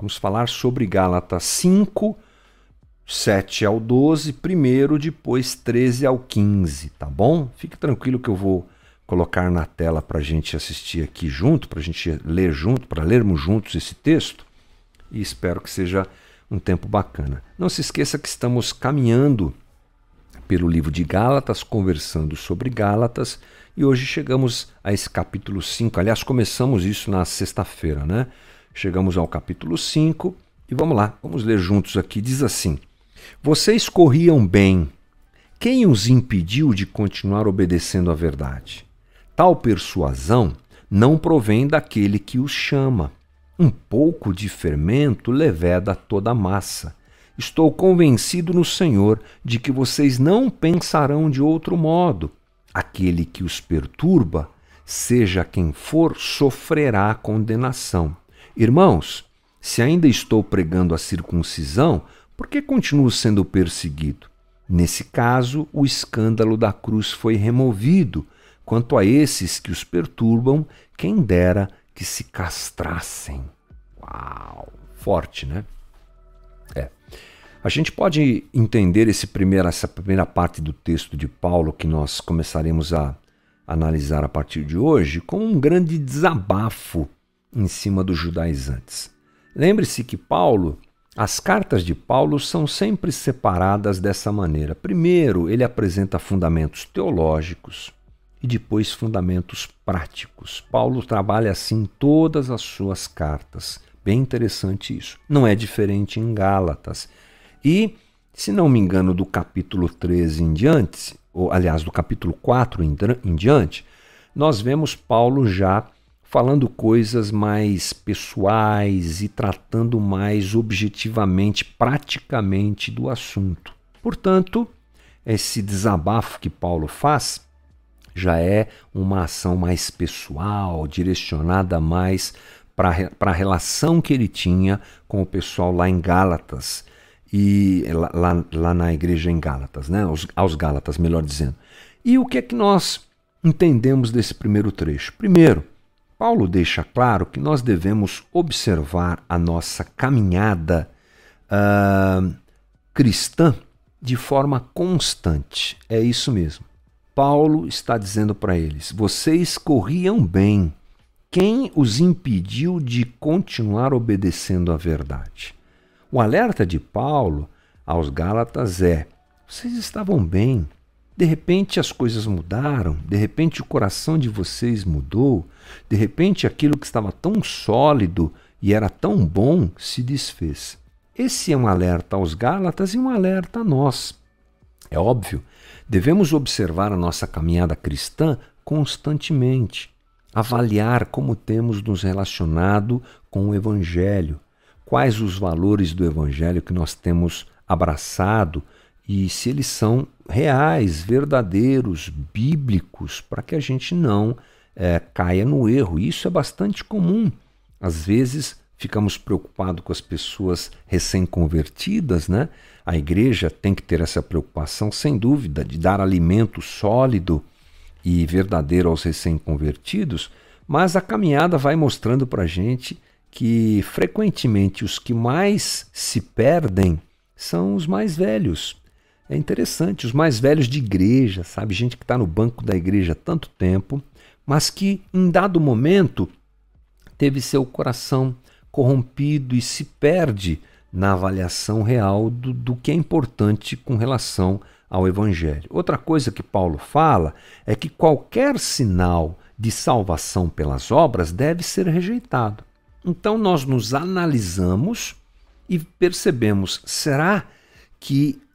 Vamos falar sobre Gálatas 5, 7 ao 12, primeiro, depois 13 ao 15, tá bom? Fique tranquilo que eu vou colocar na tela para a gente assistir aqui junto, para a gente ler junto, para lermos juntos esse texto e espero que seja um tempo bacana. Não se esqueça que estamos caminhando pelo livro de Gálatas, conversando sobre Gálatas, e hoje chegamos a esse capítulo 5. Aliás, começamos isso na sexta-feira, né? Chegamos ao capítulo 5 e vamos lá, vamos ler juntos aqui. Diz assim: Vocês corriam bem. Quem os impediu de continuar obedecendo à verdade? Tal persuasão não provém daquele que os chama. Um pouco de fermento leveda toda a massa. Estou convencido no Senhor de que vocês não pensarão de outro modo. Aquele que os perturba, seja quem for, sofrerá condenação. Irmãos, se ainda estou pregando a circuncisão, por que continuo sendo perseguido? Nesse caso, o escândalo da cruz foi removido Quanto a esses que os perturbam, quem dera que se castrassem. Uau! Forte, né? É. A gente pode entender esse primeiro, essa primeira parte do texto de Paulo que nós começaremos a analisar a partir de hoje como um grande desabafo em cima dos judaizantes. Lembre-se que Paulo, as cartas de Paulo são sempre separadas dessa maneira. Primeiro, ele apresenta fundamentos teológicos, e depois fundamentos práticos. Paulo trabalha assim todas as suas cartas. Bem interessante isso. Não é diferente em Gálatas. E, se não me engano, do capítulo 13 em diante, ou aliás, do capítulo 4 em, diante, nós vemos Paulo já falando coisas mais pessoais e tratando mais objetivamente, praticamente do assunto. Portanto, esse desabafo que Paulo faz já é uma ação mais pessoal, direcionada mais para a relação que ele tinha com o pessoal lá em Gálatas, e lá, lá na igreja em Gálatas, né? aos, aos Gálatas, melhor dizendo. E o que é que nós entendemos desse primeiro trecho? Primeiro, Paulo deixa claro que nós devemos observar a nossa caminhada uh, cristã de forma constante. É isso mesmo. Paulo está dizendo para eles: vocês corriam bem. Quem os impediu de continuar obedecendo à verdade? O alerta de Paulo aos Gálatas é: vocês estavam bem. De repente as coisas mudaram, de repente o coração de vocês mudou, de repente aquilo que estava tão sólido e era tão bom se desfez. Esse é um alerta aos Gálatas e um alerta a nós. É óbvio Devemos observar a nossa caminhada cristã constantemente, avaliar como temos nos relacionado com o Evangelho, quais os valores do Evangelho que nós temos abraçado e se eles são reais, verdadeiros, bíblicos, para que a gente não é, caia no erro. Isso é bastante comum. Às vezes ficamos preocupados com as pessoas recém-convertidas, né? A igreja tem que ter essa preocupação, sem dúvida, de dar alimento sólido e verdadeiro aos recém-convertidos, mas a caminhada vai mostrando para a gente que frequentemente os que mais se perdem são os mais velhos. É interessante, os mais velhos de igreja, sabe? Gente que está no banco da igreja há tanto tempo, mas que em dado momento teve seu coração corrompido e se perde na avaliação real do, do que é importante com relação ao Evangelho. Outra coisa que Paulo fala é que qualquer sinal de salvação pelas obras deve ser rejeitado. Então nós nos analisamos e percebemos: será que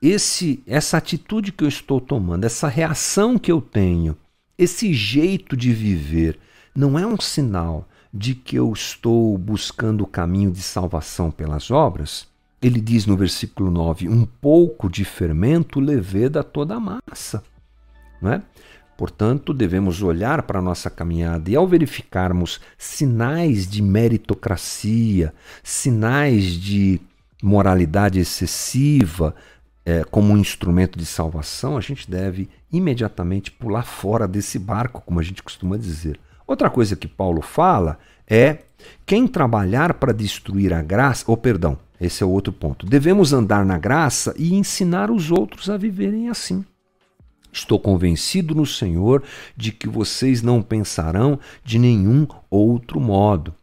esse essa atitude que eu estou tomando, essa reação que eu tenho, esse jeito de viver, não é um sinal de que eu estou buscando o caminho de salvação pelas obras, ele diz no versículo 9: um pouco de fermento leveda toda a massa. Não é? Portanto, devemos olhar para a nossa caminhada e, ao verificarmos sinais de meritocracia, sinais de moralidade excessiva é, como um instrumento de salvação, a gente deve imediatamente pular fora desse barco, como a gente costuma dizer. Outra coisa que Paulo fala é quem trabalhar para destruir a graça, ou oh, perdão, esse é o outro ponto. Devemos andar na graça e ensinar os outros a viverem assim. Estou convencido no Senhor de que vocês não pensarão de nenhum outro modo.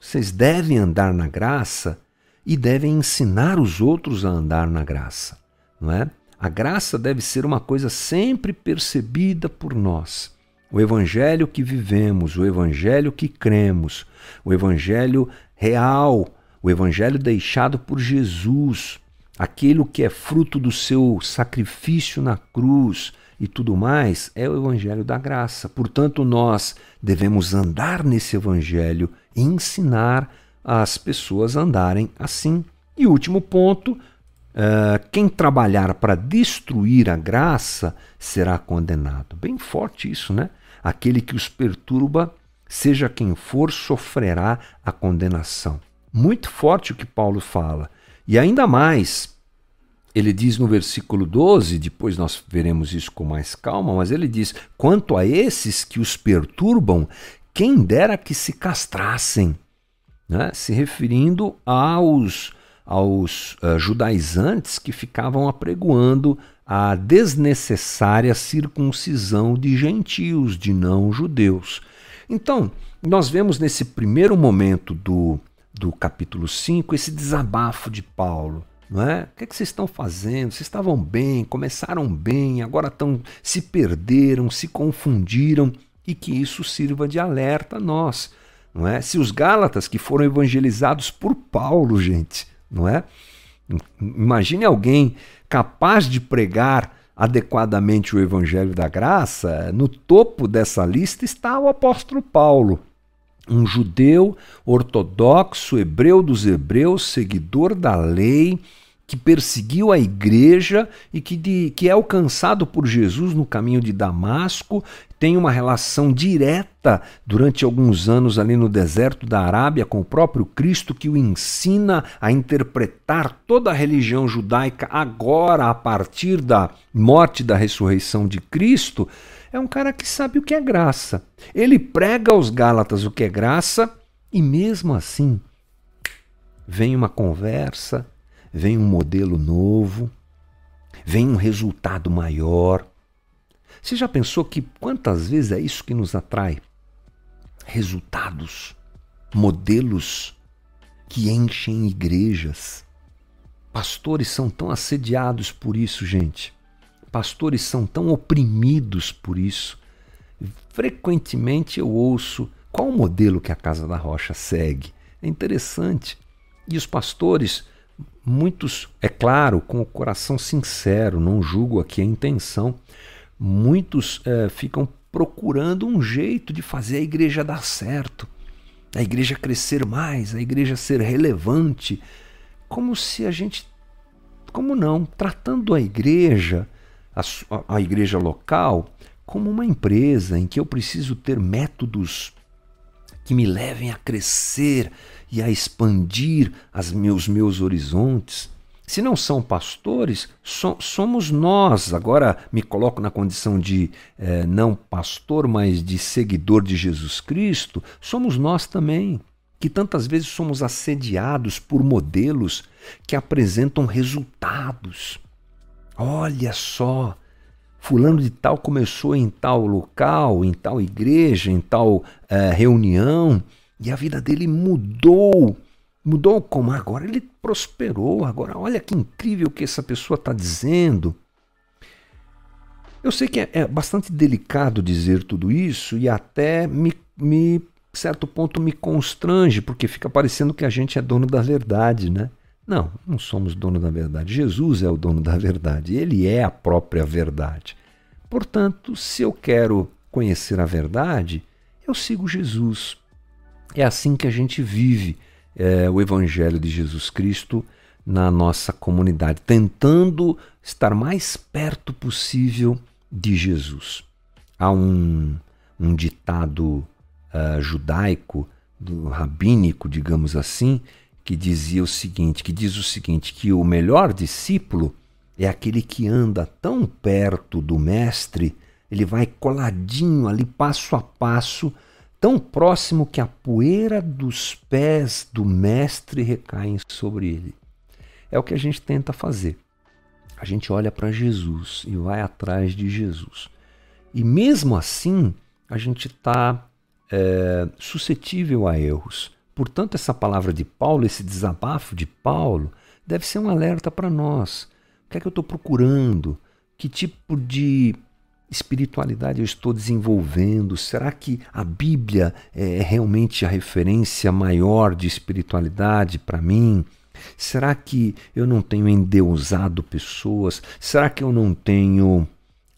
Vocês devem andar na graça e devem ensinar os outros a andar na graça, não é? A graça deve ser uma coisa sempre percebida por nós. O evangelho que vivemos, o evangelho que cremos, o evangelho real, o evangelho deixado por Jesus, aquilo que é fruto do seu sacrifício na cruz e tudo mais, é o evangelho da graça. Portanto, nós devemos andar nesse evangelho e ensinar as pessoas andarem assim. E último ponto, Uh, quem trabalhar para destruir a graça será condenado. Bem forte isso, né? Aquele que os perturba, seja quem for, sofrerá a condenação. Muito forte o que Paulo fala. E ainda mais, ele diz no versículo 12, depois nós veremos isso com mais calma, mas ele diz: quanto a esses que os perturbam, quem dera que se castrassem. Né? Se referindo aos aos uh, judaizantes que ficavam apregoando a desnecessária circuncisão de gentios, de não-judeus. Então, nós vemos nesse primeiro momento do, do capítulo 5 esse desabafo de Paulo. Não é? O que, é que vocês estão fazendo? Vocês estavam bem, começaram bem, agora estão se perderam, se confundiram e que isso sirva de alerta a nós. Não é? Se os Gálatas que foram evangelizados por Paulo, gente, não é? Imagine alguém capaz de pregar adequadamente o evangelho da graça, no topo dessa lista está o apóstolo Paulo, um judeu ortodoxo, hebreu dos hebreus, seguidor da lei, que perseguiu a igreja e que, de, que é alcançado por Jesus no caminho de Damasco, tem uma relação direta durante alguns anos ali no deserto da Arábia com o próprio Cristo, que o ensina a interpretar toda a religião judaica agora, a partir da morte e da ressurreição de Cristo. É um cara que sabe o que é graça. Ele prega aos Gálatas o que é graça e, mesmo assim, vem uma conversa vem um modelo novo, vem um resultado maior. Você já pensou que quantas vezes é isso que nos atrai? Resultados, modelos que enchem igrejas. Pastores são tão assediados por isso, gente. Pastores são tão oprimidos por isso. Frequentemente eu ouço qual o modelo que a Casa da Rocha segue. É interessante. E os pastores Muitos, é claro, com o coração sincero, não julgo aqui a intenção, muitos é, ficam procurando um jeito de fazer a igreja dar certo, a igreja crescer mais, a igreja ser relevante, como se a gente, como não, tratando a igreja, a, a igreja local, como uma empresa em que eu preciso ter métodos que me levem a crescer e a expandir as meus, meus horizontes. Se não são pastores, so, somos nós. Agora me coloco na condição de eh, não pastor, mas de seguidor de Jesus Cristo. Somos nós também, que tantas vezes somos assediados por modelos que apresentam resultados. Olha só, Fulano de Tal começou em tal local, em tal igreja, em tal eh, reunião e a vida dele mudou. Mudou como? Agora ele prosperou. Agora, olha que incrível que essa pessoa está dizendo. Eu sei que é, é, bastante delicado dizer tudo isso e até me, me, certo ponto, me constrange, porque fica parecendo que a gente é dono da verdade, né? Não, não somos dono da verdade. Jesus é o dono da verdade. Ele é a própria verdade. Portanto, se eu quero conhecer a verdade, eu sigo Jesus. É assim que a gente vive é, o Evangelho de Jesus Cristo na nossa comunidade, tentando estar mais perto possível de Jesus. Há um, um ditado uh, judaico, do, rabínico, digamos assim, que dizia o seguinte, que diz o seguinte, que o melhor discípulo é aquele que anda tão perto do mestre, ele vai coladinho ali passo a passo tão próximo que a poeira dos pés do Mestre recai sobre ele. É o que a gente tenta fazer. A gente olha para Jesus e vai atrás de Jesus. E mesmo assim, a gente está é, suscetível a erros. Portanto, essa palavra de Paulo, esse desabafo de Paulo, deve ser um alerta para nós. O que é que eu estou procurando? Que tipo de espiritualidade eu estou desenvolvendo? Será que a Bíblia é realmente a referência maior de espiritualidade para mim? Será que eu não tenho endeusado pessoas? Será que eu não tenho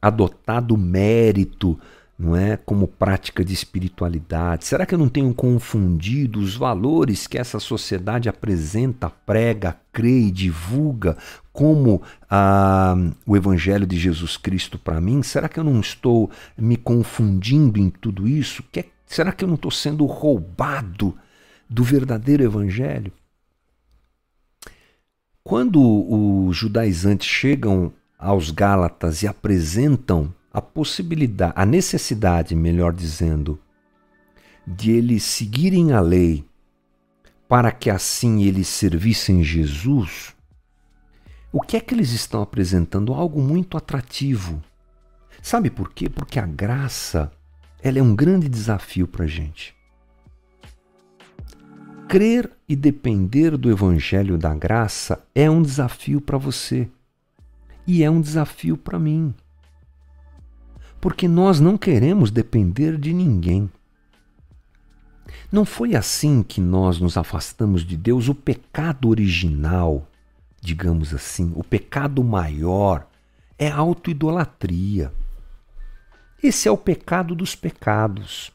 adotado mérito, não é, como prática de espiritualidade? Será que eu não tenho confundido os valores que essa sociedade apresenta, prega, crê e divulga como ah, o Evangelho de Jesus Cristo para mim? Será que eu não estou me confundindo em tudo isso? Que, será que eu não estou sendo roubado do verdadeiro Evangelho? Quando os judaizantes chegam aos Gálatas e apresentam a possibilidade, a necessidade, melhor dizendo, de eles seguirem a lei para que assim eles servissem Jesus, o que é que eles estão apresentando? Algo muito atrativo. Sabe por quê? Porque a graça ela é um grande desafio para a gente. Crer e depender do Evangelho da Graça é um desafio para você e é um desafio para mim. Porque nós não queremos depender de ninguém. Não foi assim que nós nos afastamos de Deus. O pecado original, digamos assim, o pecado maior, é a autoidolatria. Esse é o pecado dos pecados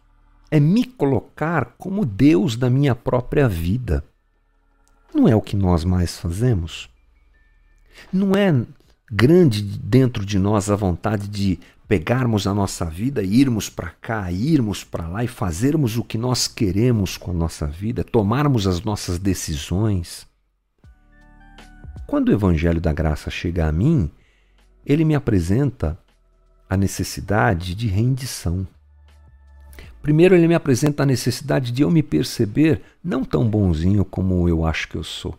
é me colocar como Deus da minha própria vida. Não é o que nós mais fazemos? Não é grande dentro de nós a vontade de pegarmos a nossa vida, irmos para cá, irmos para lá e fazermos o que nós queremos com a nossa vida, tomarmos as nossas decisões? Quando o Evangelho da Graça chega a mim, ele me apresenta a necessidade de rendição. Primeiro, ele me apresenta a necessidade de eu me perceber não tão bonzinho como eu acho que eu sou.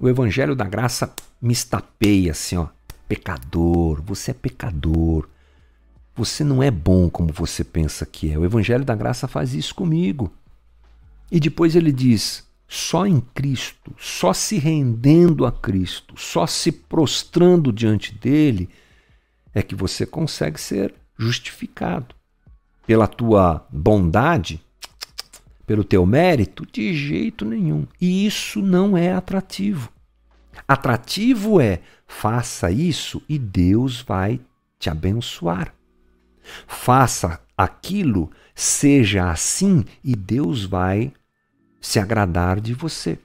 O Evangelho da Graça me estapeia assim, ó. Pecador, você é pecador. Você não é bom como você pensa que é. O Evangelho da Graça faz isso comigo. E depois ele diz: só em Cristo, só se rendendo a Cristo, só se prostrando diante dele, é que você consegue ser justificado pela tua bondade, pelo teu mérito? De jeito nenhum. E isso não é atrativo. Atrativo é faça isso e Deus vai te abençoar. Faça aquilo, seja assim e Deus vai se agradar de você.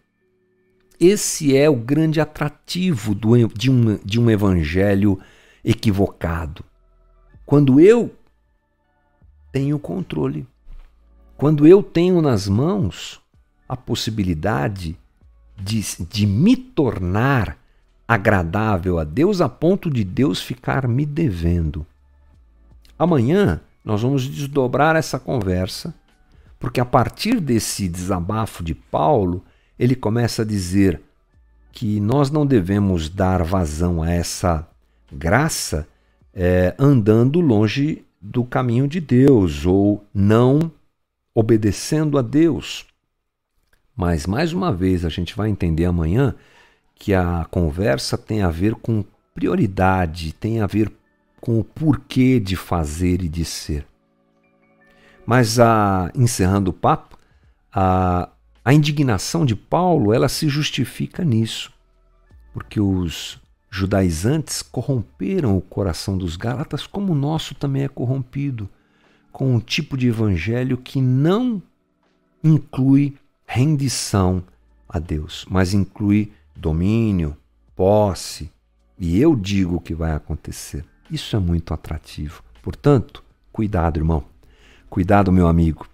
Esse é o grande atrativo do, de, um, de um evangelho equivocado. Quando eu tenho controle. Quando eu tenho nas mãos a possibilidade de, de me tornar agradável a Deus a ponto de Deus ficar me devendo. Amanhã nós vamos desdobrar essa conversa, porque a partir desse desabafo de Paulo, ele começa a dizer que nós não devemos dar vazão a essa graça é, andando longe do caminho de Deus ou não obedecendo a Deus. Mas mais uma vez a gente vai entender amanhã que a conversa tem a ver com prioridade, tem a ver com o porquê de fazer e de ser. Mas a, encerrando o papo, a, a indignação de Paulo ela se justifica nisso, porque os judaizantes corromperam o coração dos Gálatas, como o nosso também é corrompido, com um tipo de evangelho que não inclui rendição a Deus, mas inclui domínio, posse. E eu digo o que vai acontecer. Isso é muito atrativo. Portanto, cuidado, irmão. Cuidado, meu amigo.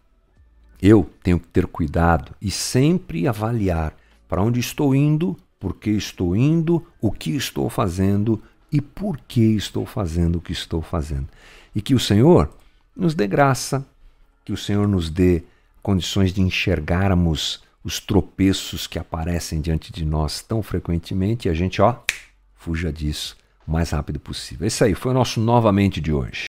Eu tenho que ter cuidado e sempre avaliar para onde estou indo por que estou indo, o que estou fazendo e por que estou fazendo o que estou fazendo. E que o Senhor nos dê graça que o Senhor nos dê condições de enxergarmos os tropeços que aparecem diante de nós tão frequentemente e a gente, ó, fuja disso o mais rápido possível. Isso aí foi o nosso novamente de hoje.